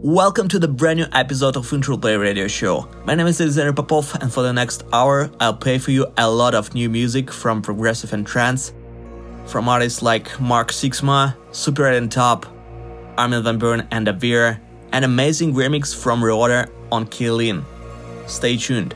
Welcome to the brand new episode of Interplay Radio Show. My name is Alexander Popov, and for the next hour, I'll play for you a lot of new music from progressive and trance, from artists like Mark Sixma, Super and Top, Armin van Buuren and Avira, an amazing remix from Reorder on Killin. Stay tuned.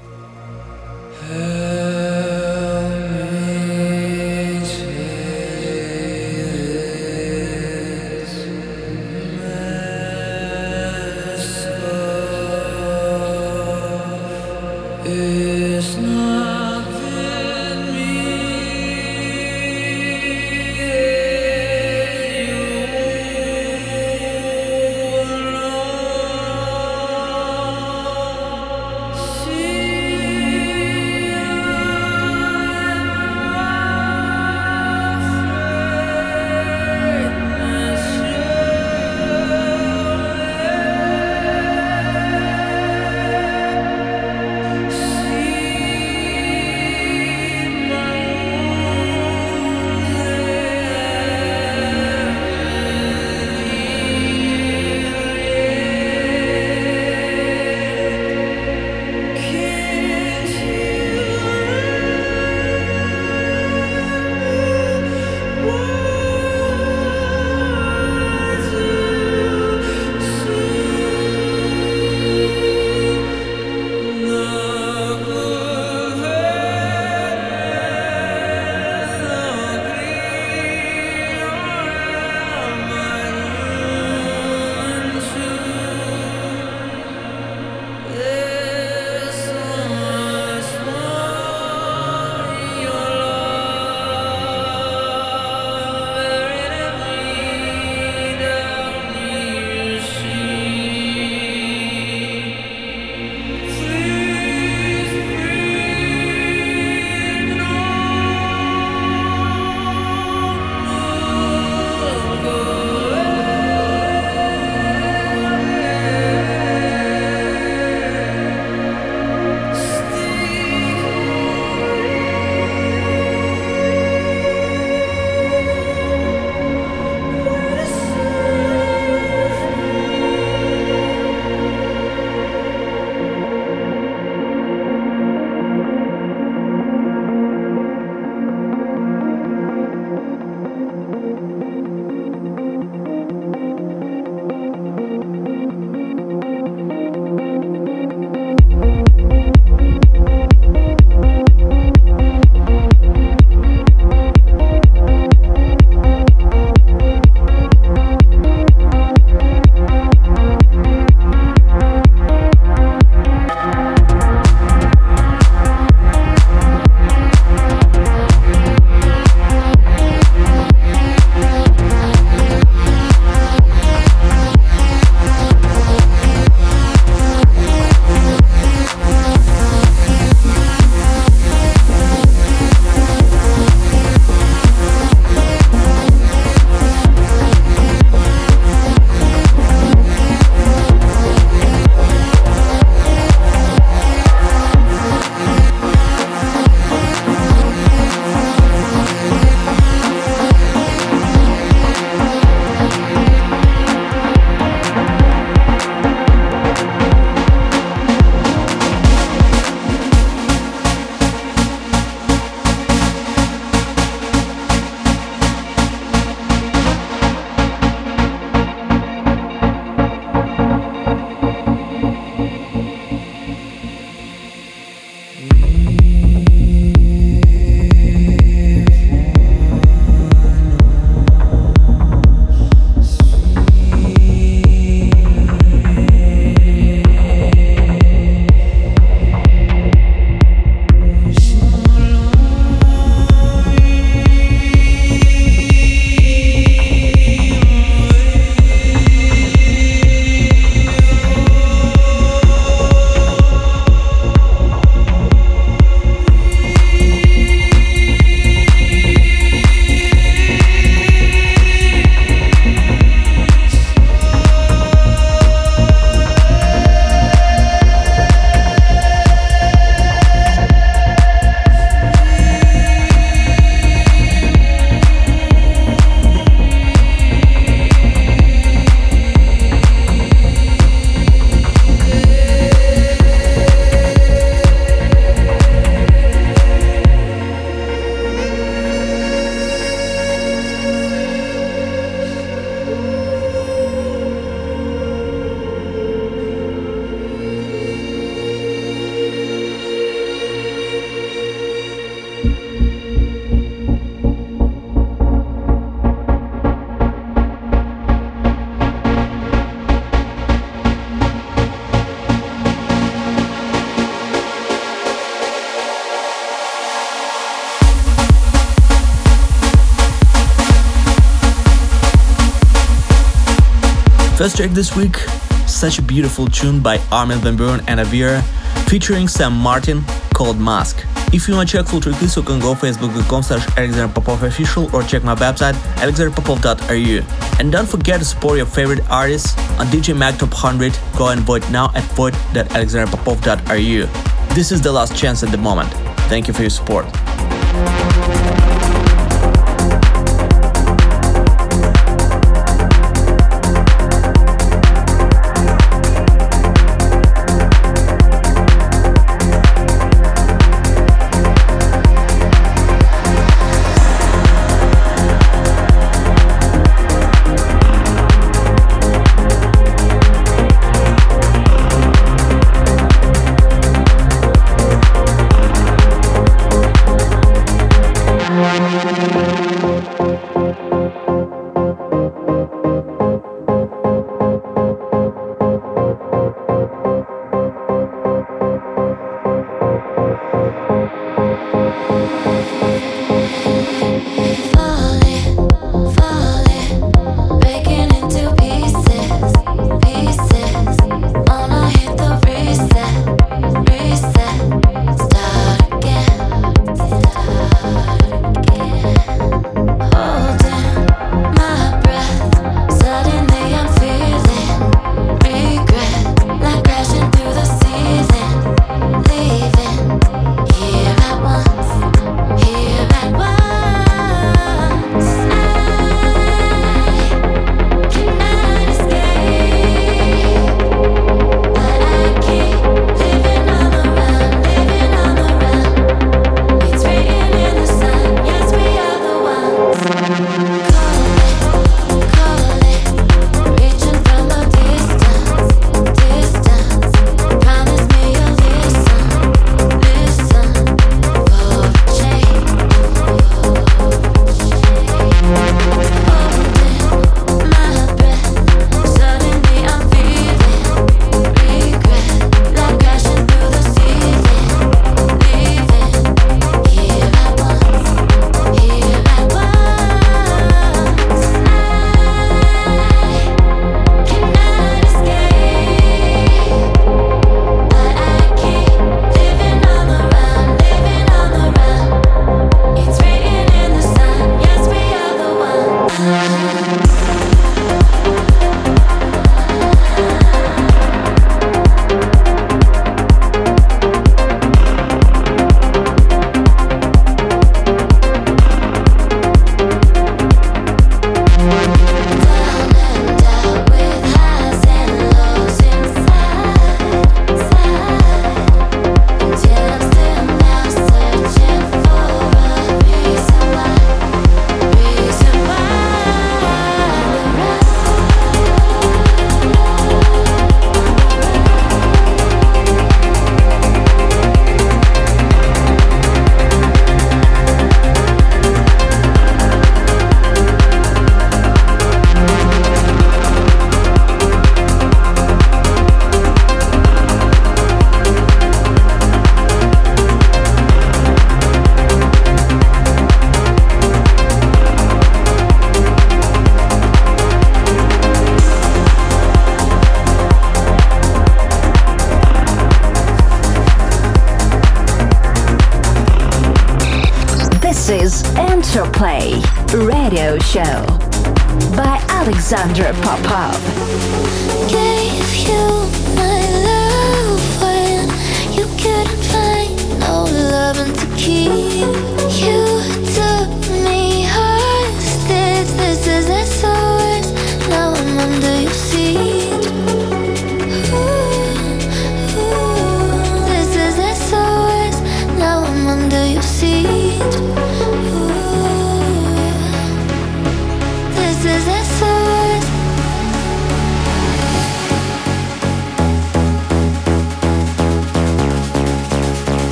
First track this week, such a beautiful tune by Armin van Buuren and Avira, featuring Sam Martin called Mask. If you want to check full track list, you can go facebook.com slash or check my website alexanderpopov.ru. And don't forget to support your favorite artists on DJ Mag Top 100. Go and vote now at vote.alexanderpopov.ru. This is the last chance at the moment. Thank you for your support.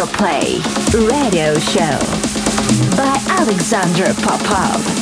Interplay Radio Show by Alexander Popov.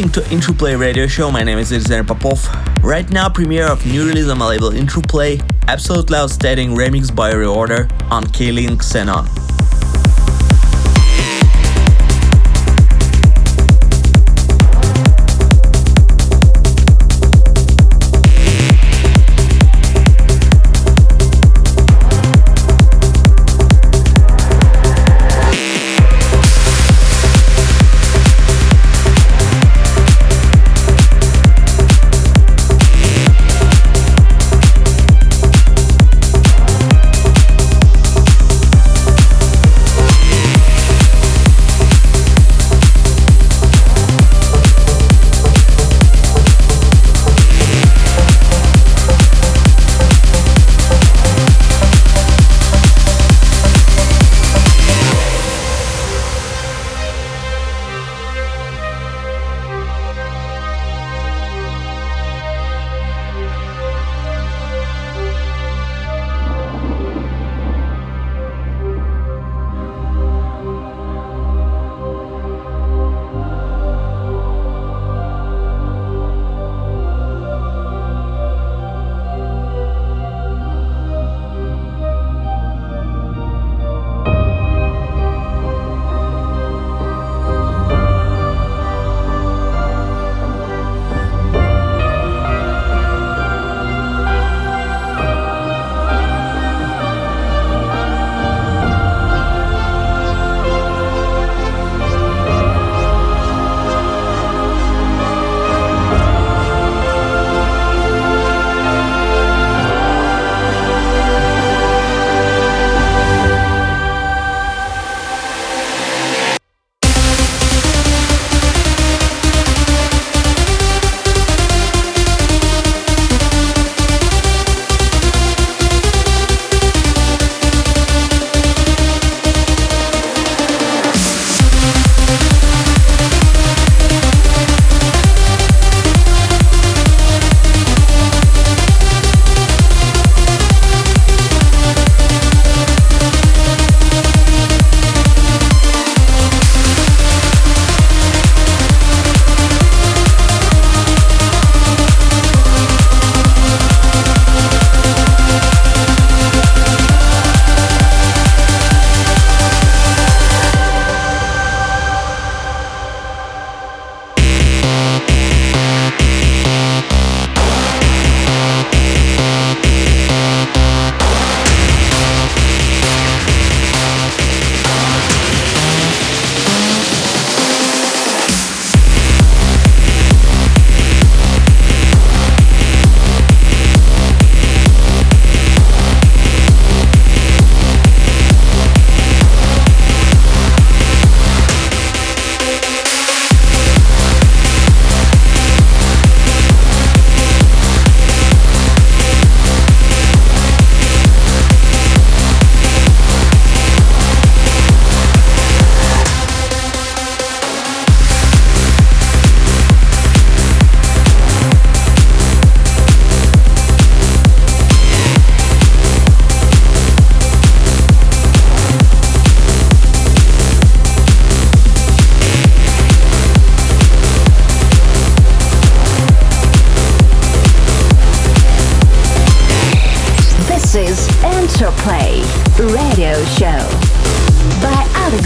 Listening to Interplay Radio Show. My name is Alexander Popov. Right now, premiere of new release on my label Interplay, absolutely outstanding remix by Reorder on K-Link Xenon.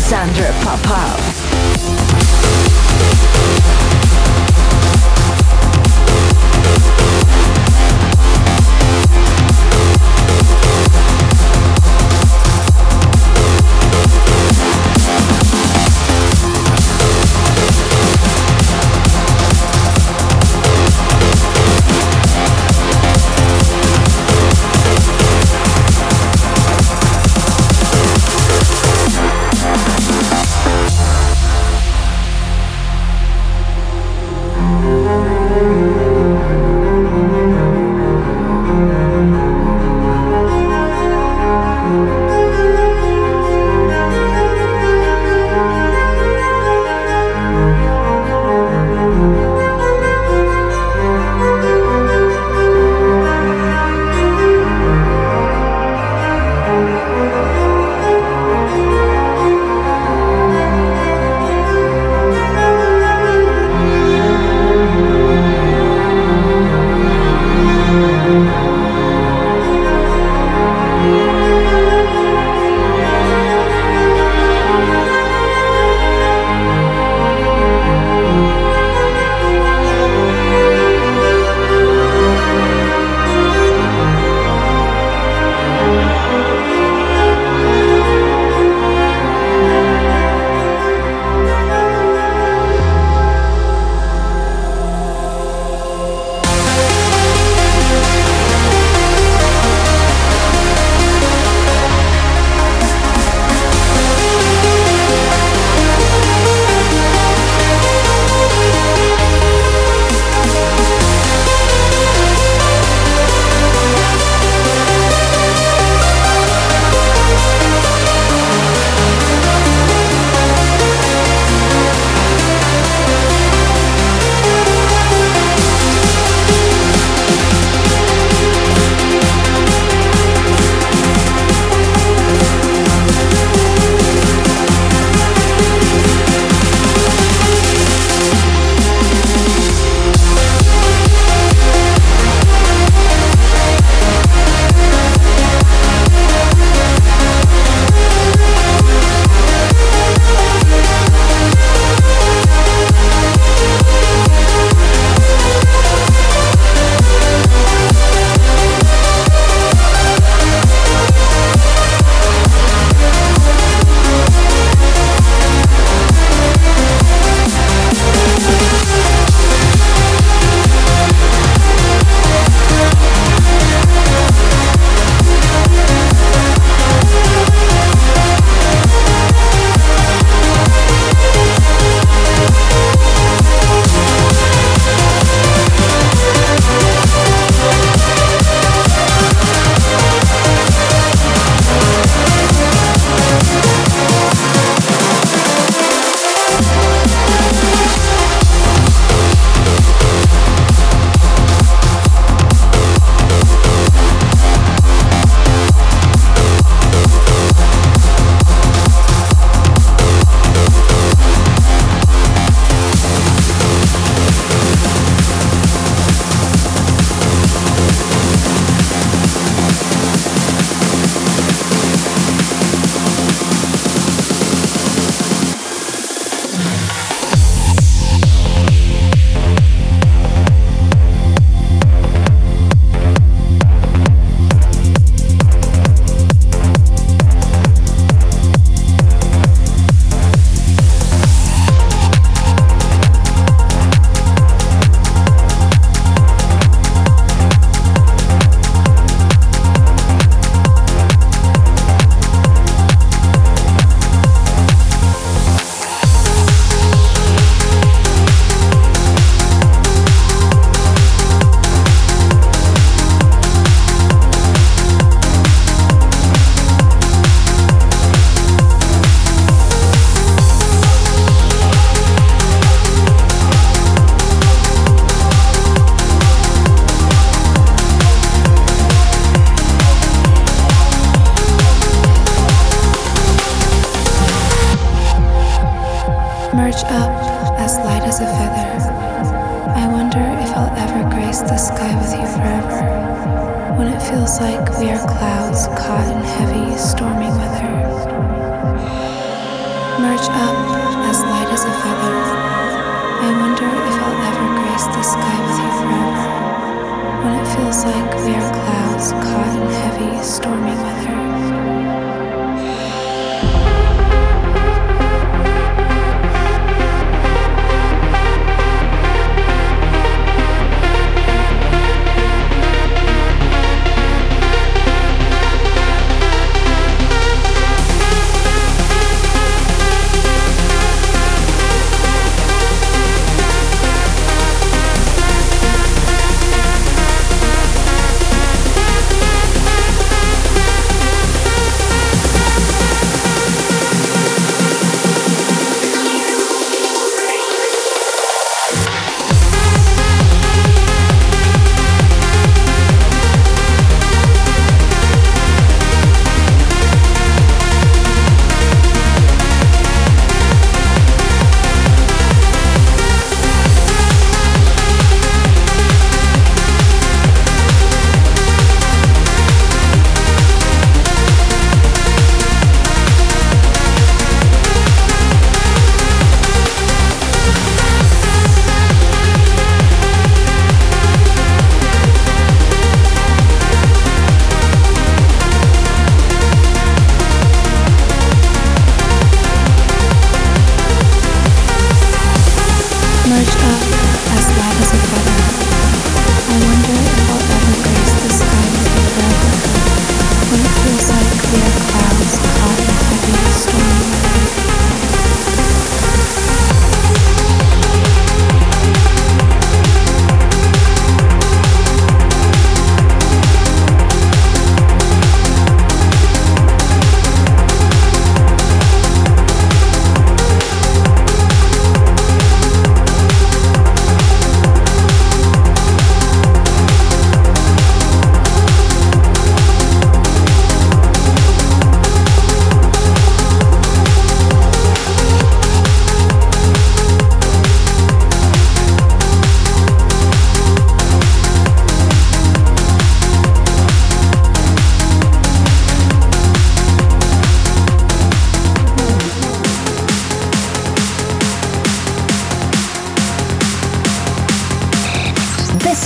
Alexander Popov.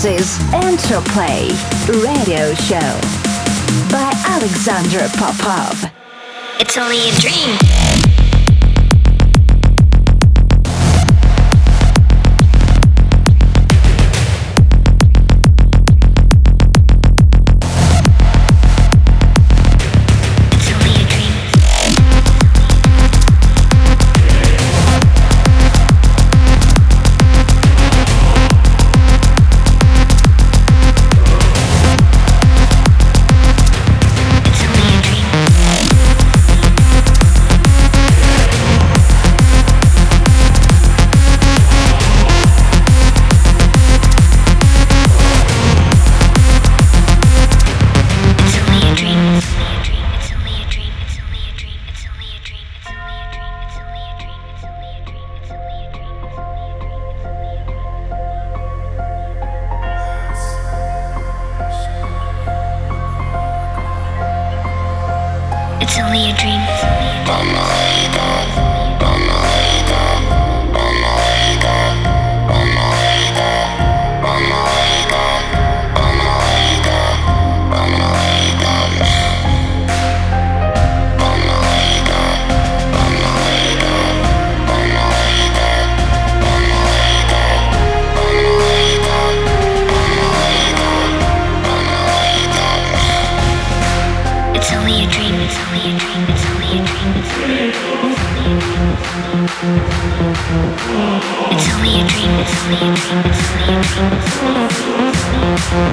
This is Interplay Radio Show by Alexander Popov. It's only a dream.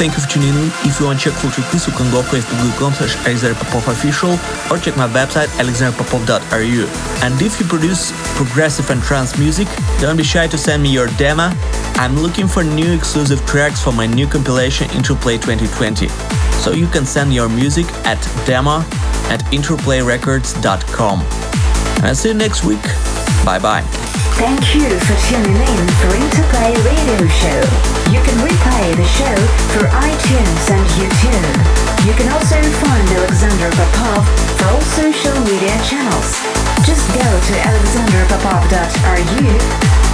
Thank you for tuning in. If you want to check track list, you can go facebook.com slash Alexander Popov official or check my website alexanderpopov.ru. And if you produce progressive and trance music, don't be shy to send me your demo. I'm looking for new exclusive tracks for my new compilation Interplay 2020. So you can send your music at demo at interplayrecords.com. And I'll see you next week. Bye bye. Thank you for tuning in for Interplay Radio Show. You can replay the show for iTunes and YouTube. You can also find Alexander Popov for all social media channels. Just go to alexanderpopov.ru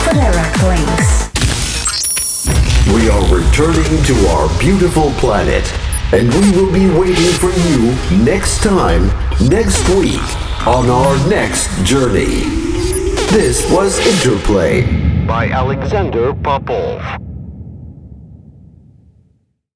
for direct links. We are returning to our beautiful planet, and we will be waiting for you next time, next week, on our next journey. This was Interplay by Alexander Popov.